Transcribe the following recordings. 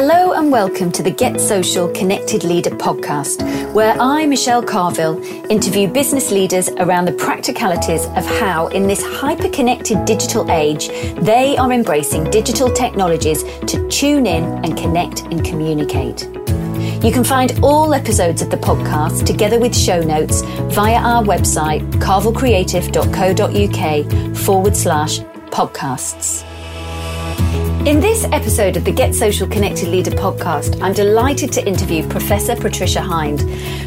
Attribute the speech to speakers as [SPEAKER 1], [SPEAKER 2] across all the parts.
[SPEAKER 1] Hello and welcome to the Get Social Connected Leader podcast, where I, Michelle Carvill, interview business leaders around the practicalities of how, in this hyper connected digital age, they are embracing digital technologies to tune in and connect and communicate. You can find all episodes of the podcast together with show notes via our website, carvillcreative.co.uk forward slash podcasts. In this episode of the Get Social Connected Leader podcast, I'm delighted to interview Professor Patricia Hind.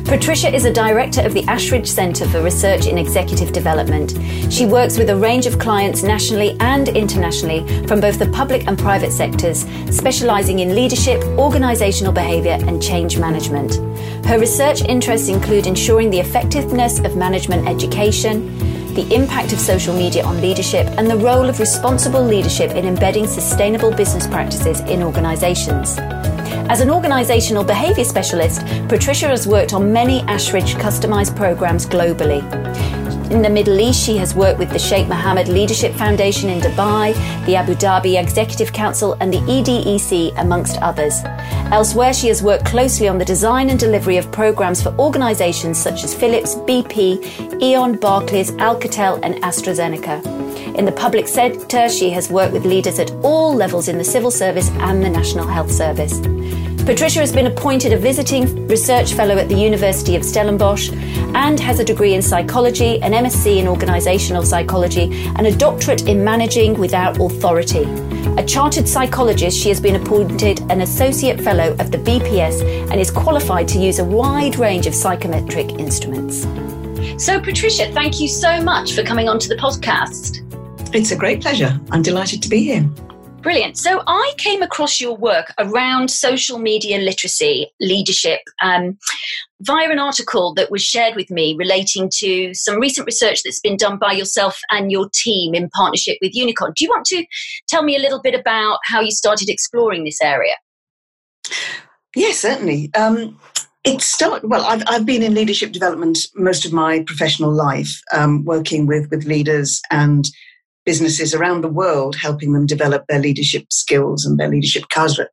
[SPEAKER 1] Patricia is a director of the Ashridge Centre for Research in Executive Development. She works with a range of clients nationally and internationally from both the public and private sectors, specialising in leadership, organisational behaviour, and change management. Her research interests include ensuring the effectiveness of management education, the impact of social media on leadership, and the role of responsible leadership in embedding sustainable business practices in organisations. As an organisational behaviour specialist, Patricia has worked on many Ashridge customised programmes globally. In the Middle East, she has worked with the Sheikh Mohammed Leadership Foundation in Dubai, the Abu Dhabi Executive Council, and the EDEC, amongst others. Elsewhere, she has worked closely on the design and delivery of programs for organizations such as Philips, BP, E.ON, Barclays, Alcatel, and AstraZeneca. In the public sector, she has worked with leaders at all levels in the civil service and the National Health Service. Patricia has been appointed a visiting research fellow at the University of Stellenbosch and has a degree in psychology, an MSc in organisational psychology, and a doctorate in managing without authority. A chartered psychologist, she has been appointed an associate fellow of the BPS and is qualified to use a wide range of psychometric instruments. So, Patricia, thank you so much for coming onto the podcast.
[SPEAKER 2] It's a great pleasure. I'm delighted to be here.
[SPEAKER 1] Brilliant. So I came across your work around social media literacy leadership um, via an article that was shared with me relating to some recent research that's been done by yourself and your team in partnership with Unicon. Do you want to tell me a little bit about how you started exploring this area?
[SPEAKER 2] Yes, certainly. Um, it started well. I've, I've been in leadership development most of my professional life, um, working with with leaders and businesses around the world, helping them develop their leadership skills and their leadership cadre.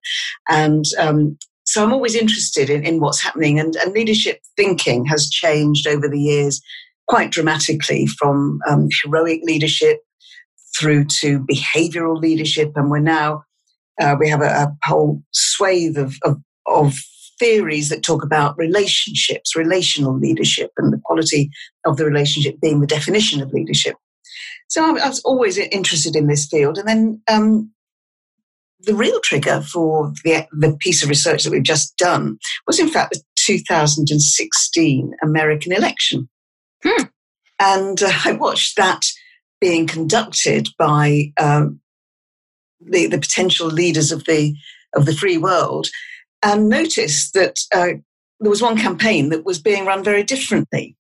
[SPEAKER 2] And um, so I'm always interested in, in what's happening. And, and, leadership thinking has changed over the years quite dramatically from um, heroic leadership through to behavioral leadership. And we're now, uh, we have a, a whole swathe of, of, of theories that talk about relationships, relational leadership, and the quality of the relationship being the definition of leadership. So I, I was always interested in this field. And then um, the real trigger for the, the piece of research that we've just done was, in fact, the 2016 American election. Hmm. And uh, I watched that being conducted by um, the, the potential leaders of the, of the free world and noticed that uh, there was one campaign that was being run very differently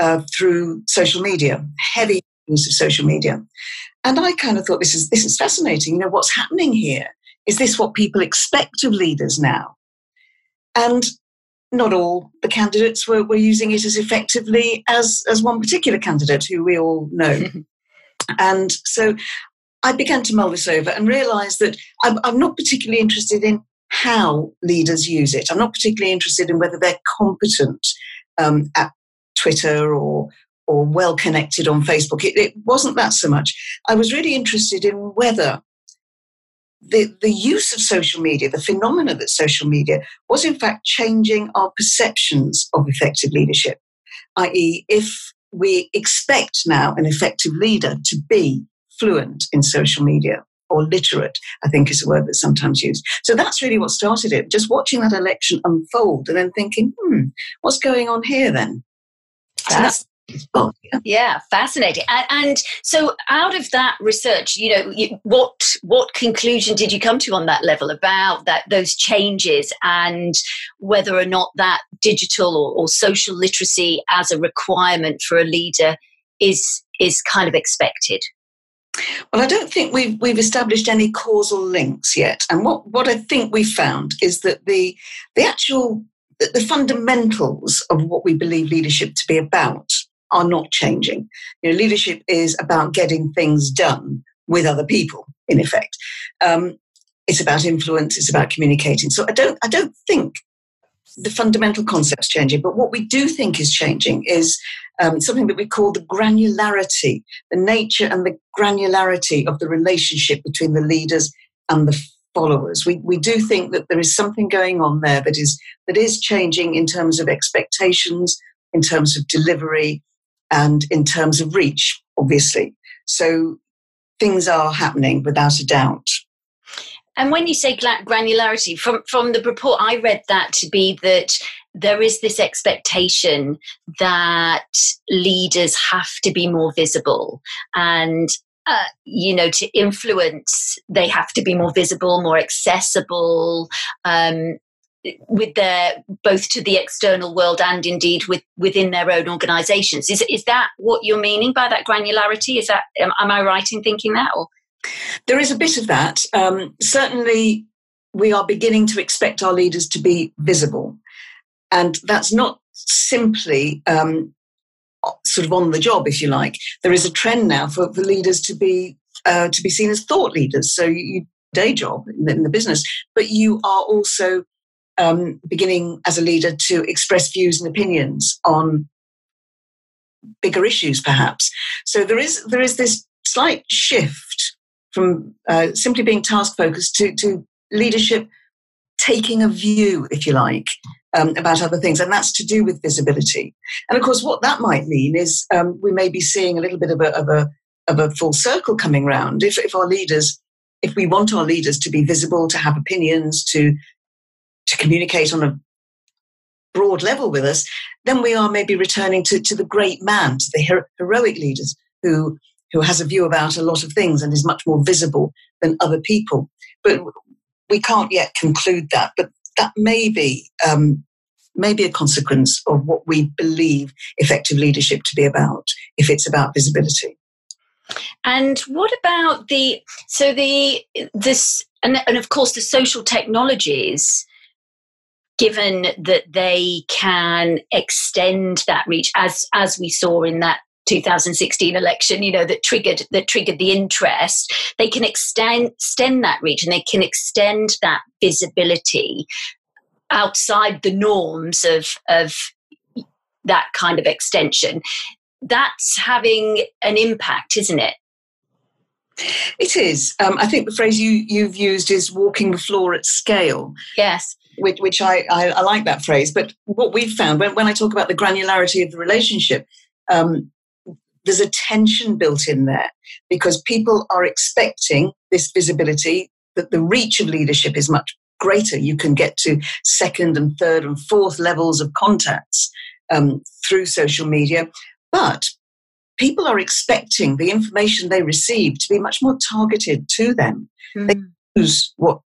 [SPEAKER 2] uh, through social media, heavy use of social media. And I kind of thought this is this is fascinating. You know, what's happening here? Is this what people expect of leaders now? And not all the candidates were, were using it as effectively as, as one particular candidate who we all know. and so I began to mull this over and realized that I'm, I'm not particularly interested in how leaders use it. I'm not particularly interested in whether they're competent um, at Twitter or or well connected on Facebook. It, it wasn't that so much. I was really interested in whether the, the use of social media, the phenomena that social media was in fact changing our perceptions of effective leadership, i.e., if we expect now an effective leader to be fluent in social media or literate, I think is a word that's sometimes used. So that's really what started it, just watching that election unfold and then thinking, hmm, what's going on here then?
[SPEAKER 1] That's Oh, yeah. yeah, fascinating. And, and, so, out of that research, you know, you, what what conclusion did you come to on that level about that those changes and whether or not that digital or, or social literacy as a requirement for a leader is is kind of expected?
[SPEAKER 2] Well, I don't think we've we've established any causal links yet. And what, what I think we've found is that the the actual the fundamentals of what we believe leadership to be about are not changing. You know, leadership is about getting things done with other people, in effect. Um, it's about influence, it's about communicating. So I don't, I don't think the fundamental concept's changing, but what we do think is changing is um, something that we call the granularity, the nature and the granularity of the relationship between the leaders and the followers. We, we do think that there is something going on there that is that is changing in terms of expectations, in terms of delivery, and in terms of reach, obviously. So things are happening without a doubt.
[SPEAKER 1] And when you say granularity, from from the report, I read that to be that there is this expectation that leaders have to be more visible and uh, you know to influence they have to be more visible more accessible um, with their both to the external world and indeed with within their own organizations. Is is that what you're meaning by that granularity? Is that am, am i right in thinking that or?
[SPEAKER 2] There is a bit of that. Um, certainly we are beginning to expect our leaders to be visible. And that's not simply um, sort of on the job if you like. There is a trend now for, for leaders to be uh, to be seen as thought leaders. So you day job the, in the business but you are also um, beginning as a leader to express views and opinions on bigger issues, perhaps. So there is there is this slight shift from uh, simply being task focused to, to leadership taking a view, if you like, um, about other things, and that's to do with visibility. And of course, what that might mean is um, we may be seeing a little bit of a, of a of a full circle coming round. If if our leaders, if we want our leaders to be visible, to have opinions, to to communicate on a broad level with us, then we are maybe returning to, to the great man, to the hero, heroic leaders who, who has a view about a lot of things and is much more visible than other people. But we can't yet conclude that. But that may be, um, may be a consequence of what we believe effective leadership to be about, if it's about visibility.
[SPEAKER 1] And what about the so the this and, and of course the social technologies given that they can extend that reach as as we saw in that 2016 election, you know, that triggered that triggered the interest, they can extend extend that reach and they can extend that visibility outside the norms of of that kind of extension. That's having an impact, isn't it?
[SPEAKER 2] It is. Um, I think the phrase you, you've used is walking the floor at scale.
[SPEAKER 1] Yes
[SPEAKER 2] which, which I, I, I, like that phrase. But what we've found when, when I talk about the granularity of the relationship, um, there's a tension built in there because people are expecting this visibility, that the reach of leadership is much greater. You can get to second and third and fourth levels of contacts um, through social media. But people are expecting the information they receive to be much more targeted to them. Mm. They choose what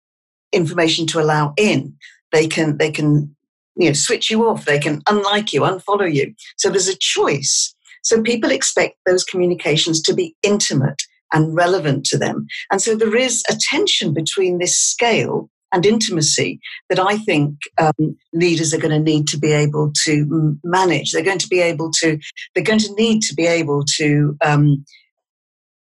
[SPEAKER 2] information to allow in. They can they can you know switch you off. They can unlike you, unfollow you. So there's a choice. So people expect those communications to be intimate and relevant to them. And so there is a tension between this scale and intimacy that I think um, leaders are going to need to be able to manage. They're going to be able to, they're going to need to be able to um,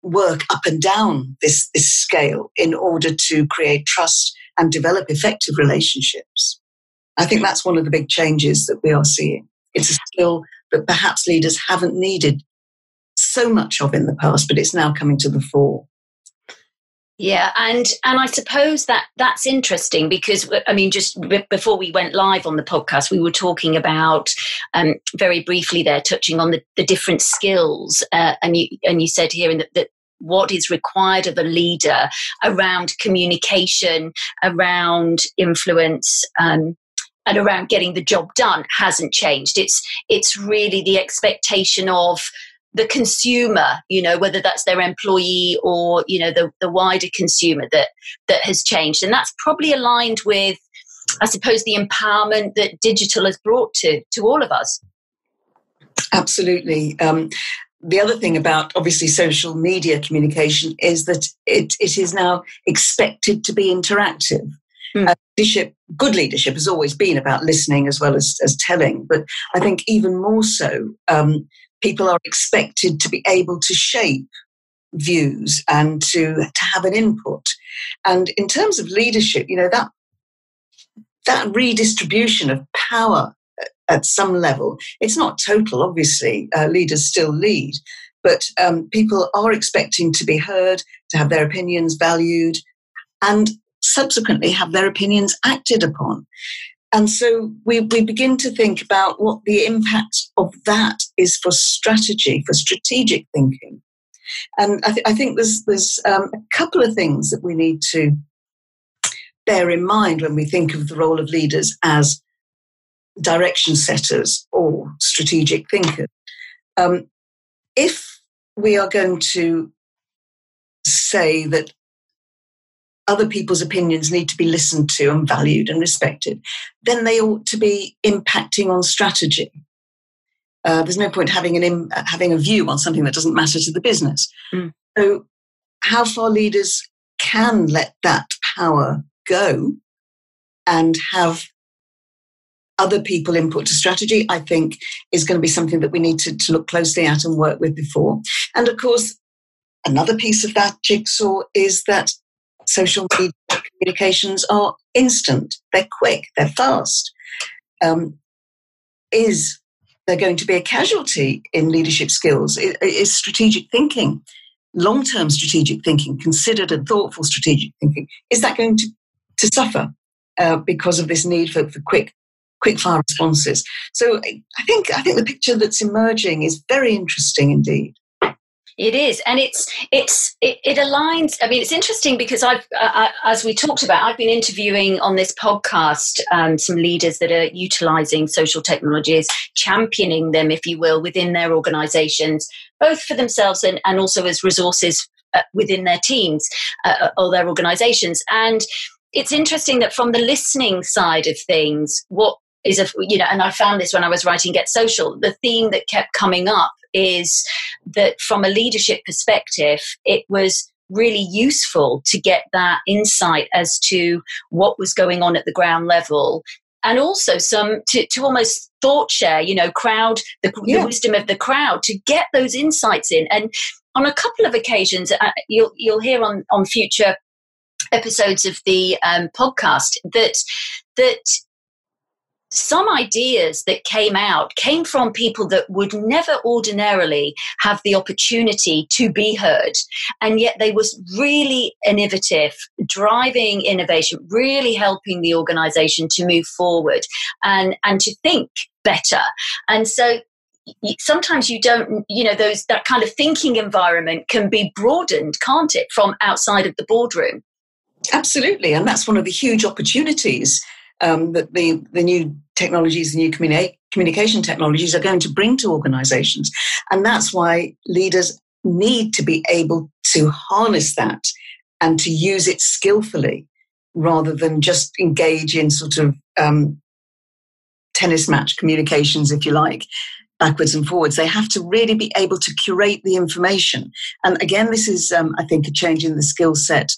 [SPEAKER 2] work up and down this, this scale in order to create trust and develop effective relationships. I think that's one of the big changes that we are seeing. It's a skill that perhaps leaders haven't needed so much of in the past, but it's now coming to the fore.
[SPEAKER 1] Yeah, and and I suppose that that's interesting because I mean, just b- before we went live on the podcast, we were talking about um, very briefly there, touching on the, the different skills, uh, and you and you said here in the, that what is required of a leader around communication, around influence, um, and around getting the job done hasn't changed. It's it's really the expectation of the consumer, you know, whether that's their employee or you know the the wider consumer that that has changed, and that's probably aligned with, I suppose, the empowerment that digital has brought to to all of us.
[SPEAKER 2] Absolutely. Um, the other thing about obviously social media communication is that it, it is now expected to be interactive. Mm. Uh, leadership, good leadership has always been about listening as well as, as telling, but I think even more so, um, people are expected to be able to shape views and to, to have an input. And in terms of leadership, you know, that that redistribution of power at some level, it's not total, obviously, uh, leaders still lead, but um, people are expecting to be heard, to have their opinions valued, and subsequently have their opinions acted upon. And so we, we begin to think about what the impact of that is for strategy, for strategic thinking. And I, th- I think there's, there's um, a couple of things that we need to bear in mind when we think of the role of leaders as direction setters or strategic thinkers. Um, if we are going to say that other people's opinions need to be listened to and valued and respected, then they ought to be impacting on strategy. Uh, there's no point having an Im- having a view on something that doesn't matter to the business. Mm. So, how far leaders can let that power go and have other people input to strategy, I think is going to be something that we need to, to look closely at and work with before. And of course, another piece of that jigsaw is that social media communications are instant, they're quick, they're fast. Um, is there going to be a casualty in leadership skills? Is strategic thinking, long term strategic thinking, considered and thoughtful strategic thinking, is that going to, to suffer uh, because of this need for, for quick quick fire responses. So I think I think the picture that's emerging is very interesting indeed.
[SPEAKER 1] It is, and it's it's it, it aligns. I mean, it's interesting because I've, uh, as we talked about, I've been interviewing on this podcast um, some leaders that are utilizing social technologies, championing them, if you will, within their organizations, both for themselves and, and also as resources uh, within their teams uh, uh or their organizations. And it's interesting that from the listening side of things, what is a you know and i found this when i was writing get social the theme that kept coming up is that from a leadership perspective it was really useful to get that insight as to what was going on at the ground level and also some to, to almost thought share you know crowd the, yeah. the wisdom of the crowd to get those insights in and on a couple of occasions uh, you'll you'll hear on on future episodes of the um, podcast that that some ideas that came out came from people that would never ordinarily have the opportunity to be heard and yet they was really innovative driving innovation really helping the organization to move forward and and to think better. And so sometimes you don't you know those that kind of thinking environment can be broadened can't it from outside of the boardroom?
[SPEAKER 2] Absolutely and that's one of the huge opportunities um, that the, the new technologies, the new communi- communication technologies are going to bring to organizations. And that's why leaders need to be able to harness that and to use it skillfully rather than just engage in sort of um, tennis match communications, if you like, backwards and forwards. They have to really be able to curate the information. And again, this is, um, I think, a change in the skill set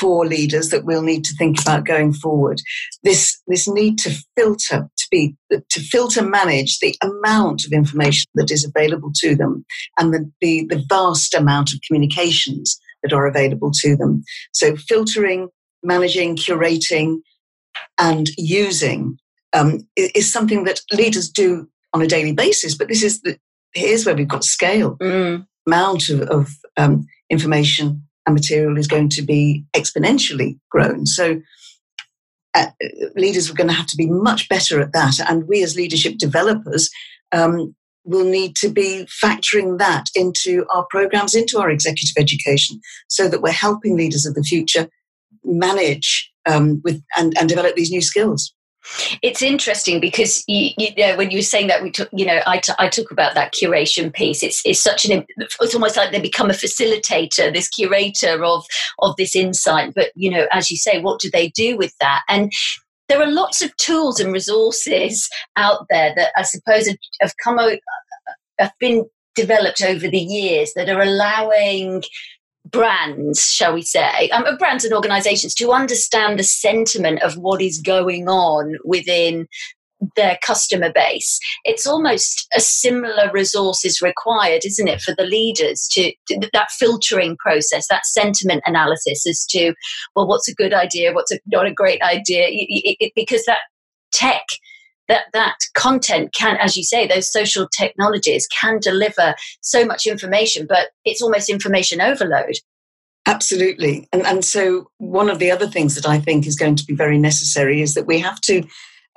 [SPEAKER 2] for leaders that we'll need to think about going forward. This this need to filter to be to filter manage the amount of information that is available to them and the, the, the vast amount of communications that are available to them. So filtering, managing, curating, and using um, is something that leaders do on a daily basis. But this is the here's where we've got scale. Mm. Amount of, of um, information and material is going to be exponentially grown. So uh, leaders are going to have to be much better at that. And we as leadership developers um, will need to be factoring that into our programs, into our executive education, so that we're helping leaders of the future manage um, with and, and develop these new skills.
[SPEAKER 1] It's interesting because you, you, know when you were saying that we took you know I, t- I talk about that curation piece. It's it's such an it's almost like they become a facilitator, this curator of of this insight. But you know, as you say, what do they do with that? And there are lots of tools and resources out there that I suppose have, come have been developed over the years that are allowing brands, shall we say, um, brands and organizations to understand the sentiment of what is going on within their customer base, it's almost a similar resource is required, isn't it, for the leaders to, to that filtering process, that sentiment analysis as to, well, what's a good idea, what's a, not a great idea, it, it, because that tech that that content can as you say those social technologies can deliver so much information but it's almost information overload.
[SPEAKER 2] Absolutely. And and so one of the other things that i think is going to be very necessary is that we have to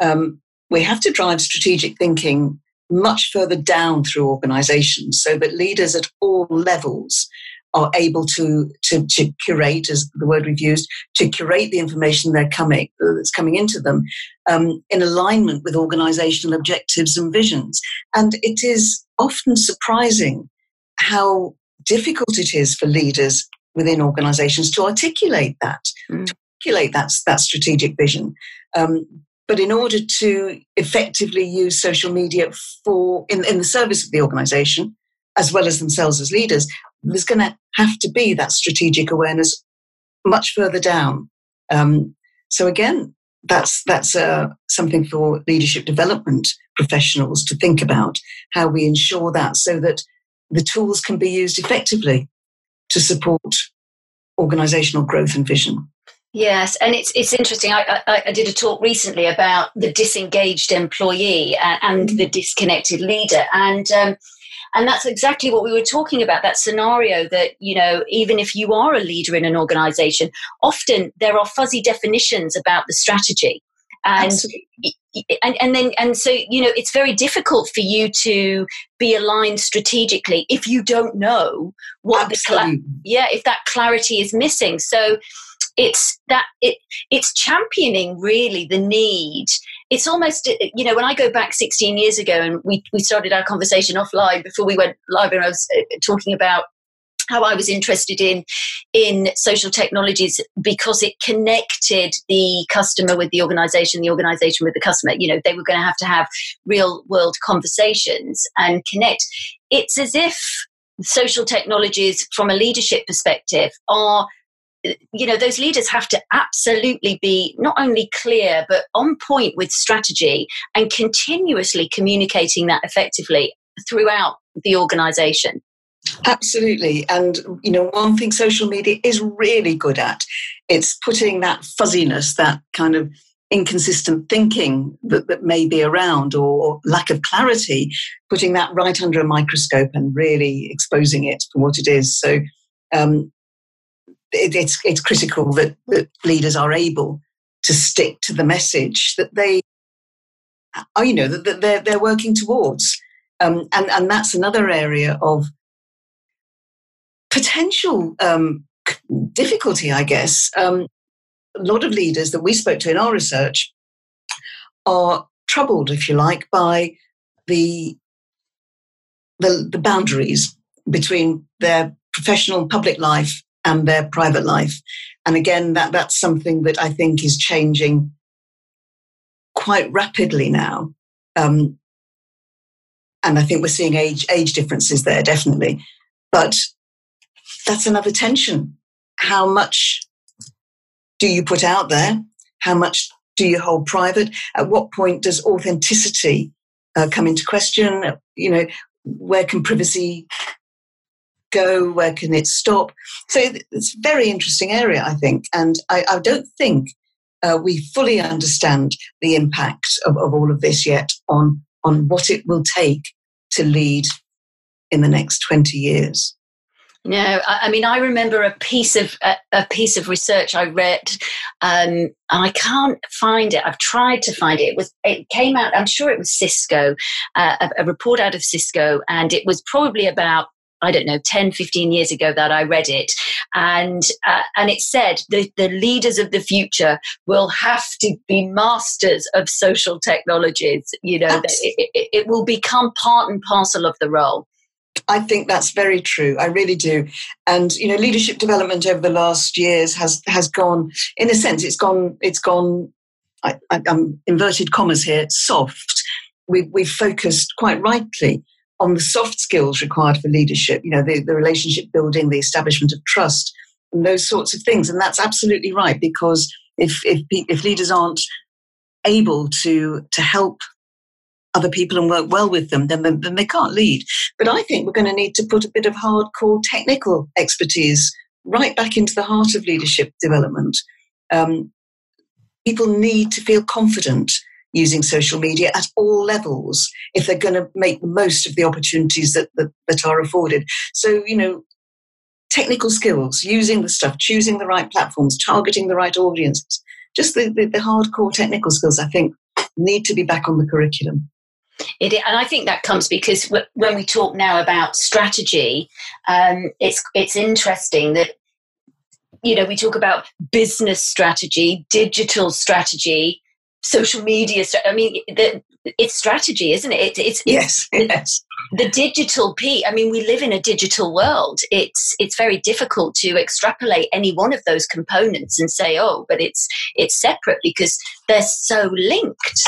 [SPEAKER 2] um, we have to drive strategic thinking much further down through organizations so that leaders at all levels are able to, to, to curate, as the word we've used, to curate the information they're coming, that's coming into them um, in alignment with organizational objectives and visions. And it is often surprising how difficult it is for leaders within organizations to articulate that, mm. to articulate that, that strategic vision. Um, but in order to effectively use social media for in, in the service of the organization, as well as themselves as leaders, there's going to have to be that strategic awareness much further down. Um, so again, that's that's uh, something for leadership development professionals to think about how we ensure that so that the tools can be used effectively to support organizational growth and vision.
[SPEAKER 1] Yes, and it's it's interesting. I, I, I, did a talk recently about the disengaged employee and, the disconnected leader, and um, and that's exactly what we were talking about that scenario that, you know, even if you are a leader in an organization, often there are fuzzy definitions about the strategy. And, and and then and so you know it's very difficult for you to be aligned strategically if you don't know what Absolutely. the yeah if that clarity is missing so it's that it it's championing really the need it's almost you know when i go back 16 years ago and we, we started our conversation offline before we went live and i was uh, talking about how I was interested in in social technologies because it connected the customer with the organization, the organization with the customer. You know, they were going to have to have real world conversations and connect. It's as if social technologies, from a leadership perspective, are you know those leaders have to absolutely be not only clear but on point with strategy and continuously communicating that effectively throughout the organization.
[SPEAKER 2] Absolutely. And you know one thing social media is really good at it's putting that fuzziness that kind of inconsistent thinking that, that may be around or lack of clarity putting that right under a microscope and really exposing it for what it is. So um, it, it's it's critical that, that leaders are able to stick to the message that they are, you know that, that they're they're working towards. Um, and and that's another area of potential um, difficulty i guess. Um, a lot of leaders that we spoke to in our research are troubled if you like by the the, the boundaries between their professional public life and their private life. And again, that, that's something that I think is changing quite rapidly now. Um, and I think we're seeing age age differences there, definitely. But that's another tension. How much do you put out there? How much do you hold private? At what point does authenticity uh, come into question? You know, where can privacy go? Where can it stop? So it's a very interesting area, I think. And I, I don't think uh, we fully understand the impact of, of all of this yet on, on what it will take to lead in the next 20 years.
[SPEAKER 1] No, I, mean I remember a piece of a, a piece of research I read, um, and I can't find it. I've tried to find it. It was it came out. I'm sure it was Cisco, uh, a, a report out of Cisco, and it was probably about I don't know, 10, 15 years ago that I read it. And, uh, and it said the, the leaders of the future will have to be masters of social technologies. You know, it, it, it will become part and parcel of the role.
[SPEAKER 2] I think that's very true. I really do. And you know, leadership development over the last years has has gone, in a sense, it's gone. It's gone. I, am inverted commas here. Soft. We, we've focused quite rightly on the soft skills required for leadership, you know, the, the relationship building, the establishment of trust, and those sorts of things. And that's absolutely right because if, if, if leaders aren't able to, to help other people and work well with them, then, then they can't lead. But I think we're going to need to put a bit of hardcore technical expertise right back into the heart of leadership development. Um, people need to feel confident using social media at all levels if they're going to make the most of the opportunities that, that, that are afforded. So, you know, technical skills, using the stuff, choosing the right platforms, targeting the right audiences, just the, the, the hardcore technical skills, I think, need to be back on the curriculum.
[SPEAKER 1] It, and I think that comes because when we talk now about strategy, um, it's it's interesting that you know we talk about business strategy, digital strategy, social media. I mean, the, it's strategy, isn't it? it's
[SPEAKER 2] yes,
[SPEAKER 1] the,
[SPEAKER 2] yes.
[SPEAKER 1] The digital p. I mean, we live in a digital world. It's it's very difficult to extrapolate any one of those components and say, oh, but it's it's separate because they're so linked.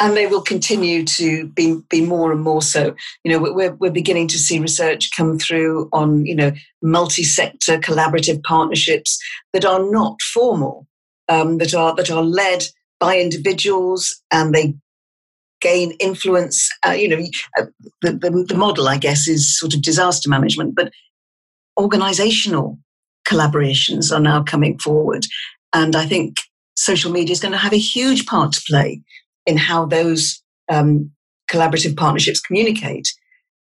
[SPEAKER 2] And they will continue to be be more and more so. You know, we're we're beginning to see research come through on you know multi-sector collaborative partnerships that are not formal, um, that are that are led by individuals and they gain influence. Uh, you know, uh, the, the, the model, I guess, is sort of disaster management, but organizational collaborations are now coming forward. And I think social media is going to have a huge part to play in how those um, collaborative partnerships communicate.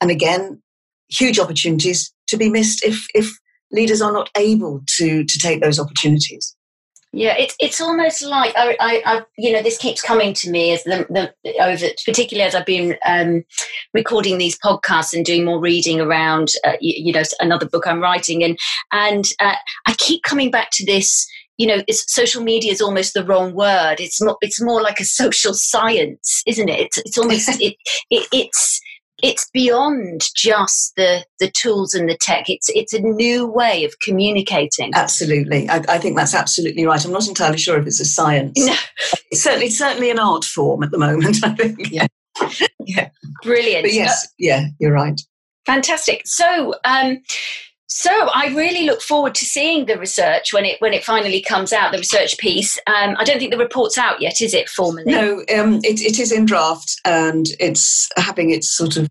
[SPEAKER 2] And again, huge opportunities to be missed if, if leaders are not able to, to take those opportunities.
[SPEAKER 1] Yeah, it's it's almost like I, I, I, you know, this keeps coming to me as the, the over, particularly as I've been um, recording these podcasts and doing more reading around, uh, you, you, know, another book I'm writing, and and uh, I keep coming back to this. You know, social media is almost the wrong word. It's more, it's more like a social science, isn't it? It's, it's almost it, it, it's it's beyond just the the tools and the tech. It's it's a new way of communicating.
[SPEAKER 2] Absolutely, I, I think that's absolutely right. I'm not entirely sure if it's a science. No. It's certainly certainly an art form at the moment. I think.
[SPEAKER 1] Yeah. yeah. Brilliant.
[SPEAKER 2] But yes, yeah, you're right.
[SPEAKER 1] Fantastic. So. Um, so I really look forward to seeing the research when it when it finally comes out. The research piece. Um, I don't think the report's out yet, is it formally?
[SPEAKER 2] No, um, it, it is in draft and it's having its sort of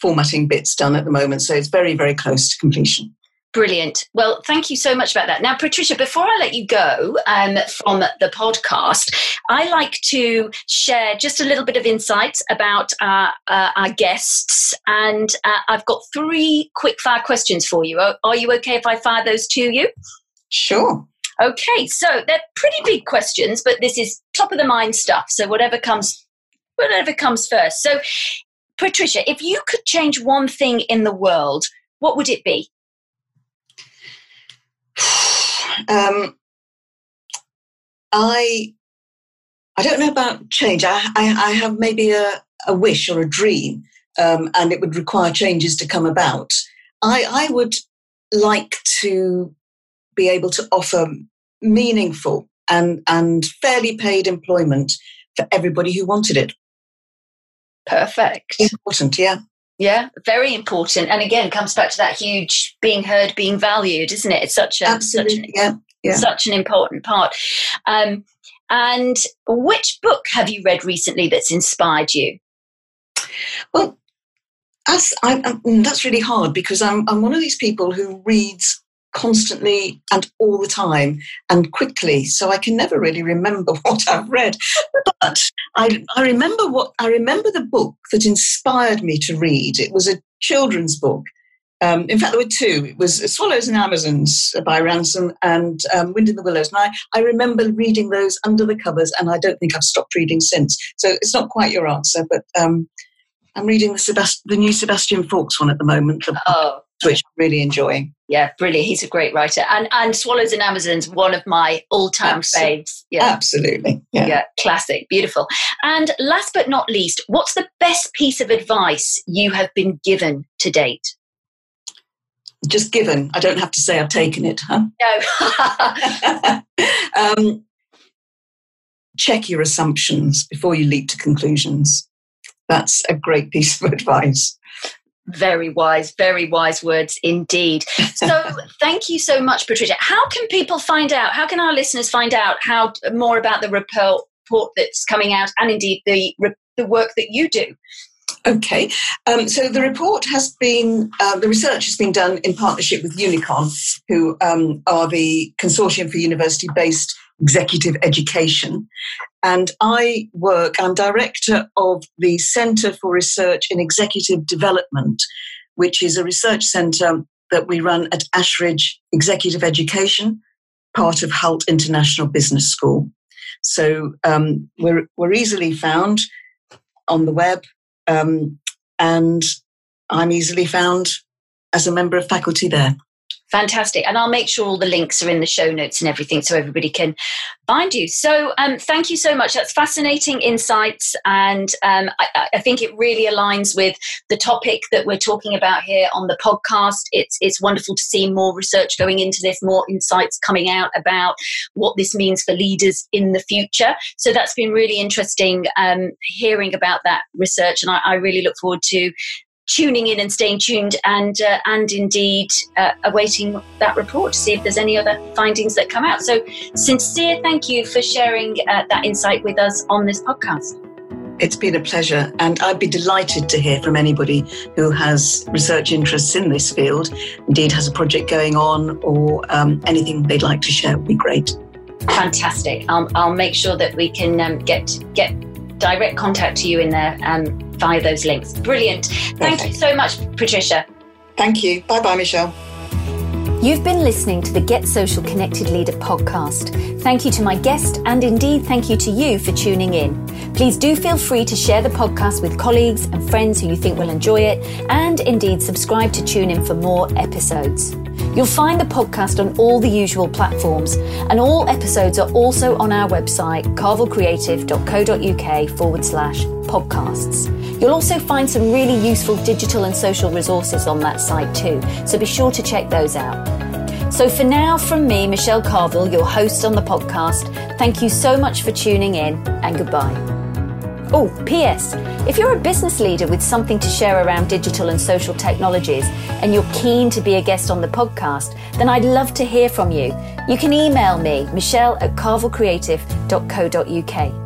[SPEAKER 2] formatting bits done at the moment. So it's very very close to completion.
[SPEAKER 1] Brilliant. Well, thank you so much about that. Now, Patricia, before I let you go um, from the podcast, I like to share just a little bit of insights about uh, uh, our guests. And uh, I've got three quick fire questions for you. Are, are you okay if I fire those to you?
[SPEAKER 2] Sure.
[SPEAKER 1] Okay, so they're pretty big questions, but this is top of the mind stuff. So whatever comes, whatever comes first. So, Patricia, if you could change one thing in the world, what would it be?
[SPEAKER 2] Um, I I don't know about change. I, I, I have maybe a, a, wish or a dream, um, and it would require changes to come about. I, I would like to be able to offer meaningful and, and fairly paid employment for everybody who wanted it.
[SPEAKER 1] Perfect.
[SPEAKER 2] Important, yeah.
[SPEAKER 1] Yeah, very important. And again, comes back to that huge being heard, being valued, isn't it? It's such a
[SPEAKER 2] Absolutely,
[SPEAKER 1] such an,
[SPEAKER 2] yeah, yeah.
[SPEAKER 1] such an important part. Um, and which book have you read recently that's inspired you?
[SPEAKER 2] Well, that's, I, mm, that's really hard because I'm, I'm one of these people who reads constantly and all the time and quickly. So I can never really remember what I've read. But I, I remember what I remember the book that inspired me to read. It was a children's book. Um, in fact, there were two. It was Swallows and Amazons by Ransome and um, Wind in the Willows. And I, I remember reading those under the covers, and I don't think I've stopped reading since. So it's not quite your answer, but um, I'm reading the, Sebast- the new Sebastian Faulks one at the moment. Oh, which I'm really enjoying.
[SPEAKER 1] Yeah, brilliant. He's a great writer. And and Swallows and Amazons, one of my all-time Absolutely. faves.
[SPEAKER 2] Yeah. Absolutely. Yeah.
[SPEAKER 1] yeah, classic. Beautiful. And last but not least, what's the best piece of advice you have been given to date?
[SPEAKER 2] Just given. I don't have to say I've taken it, huh? No. um, check your assumptions before you leap to conclusions. That's a great piece of advice.
[SPEAKER 1] Very wise, very wise words indeed. So, thank you so much, Patricia. How can people find out? How can our listeners find out how more about the report that's coming out, and indeed the the work that you do.
[SPEAKER 2] Okay, um, so the report has been, uh, the research has been done in partnership with Unicon, who um, are the Consortium for University Based Executive Education. And I work, I'm director of the Centre for Research in Executive Development, which is a research centre that we run at Ashridge Executive Education, part of Hult International Business School. So um, we're, we're easily found on the web um, and I'm easily found as a member of faculty there.
[SPEAKER 1] Fantastic. And I'll make sure all the links are in the show notes and everything so everybody can find you. So um, thank you so much. That's fascinating insights. And um, I, I, think it really aligns with the topic that we're talking about here on the podcast. It's, it's wonderful to see more research going into this, more insights coming out about what this means for leaders in the future. So that's been really interesting um, hearing about that research. And I, I really look forward to tuning in and staying tuned and uh, and indeed uh, awaiting that report to see if there's any other findings that come out. So sincere thank you for sharing uh, that insight with us on this podcast.
[SPEAKER 2] It's been a pleasure and i'd be delighted to hear from anybody who has research interests in this field indeed has a project going on or um, anything they'd like to share would be great.
[SPEAKER 1] Fantastic. I'll, I'll make sure that we can um, get get direct contact to you in there um, via those links. Brilliant. Thank you so much, Patricia.
[SPEAKER 2] Thank you. Bye bye, Michelle.
[SPEAKER 1] You've been listening to the Get Social Connected Leader podcast. Thank you to my guest, and indeed thank you to you for tuning in. Please do feel free to share the podcast with colleagues and friends who you think will enjoy it, and indeed subscribe to tune in for more episodes. You'll find the podcast on all the usual platforms, and all episodes are also on our website, carvillcreative.co.uk forward slash podcasts. You'll also find some really useful digital and social resources on that site too, so be sure to check those out. So for now, from me, Michelle Carvill, your host on the podcast, thank you so much for tuning in and goodbye. Oh, P.S. If you're a business leader with something to share around digital and social technologies and you're keen to be a guest on the podcast, then I'd love to hear from you. You can email me, michelle at carvillcreative.co.uk.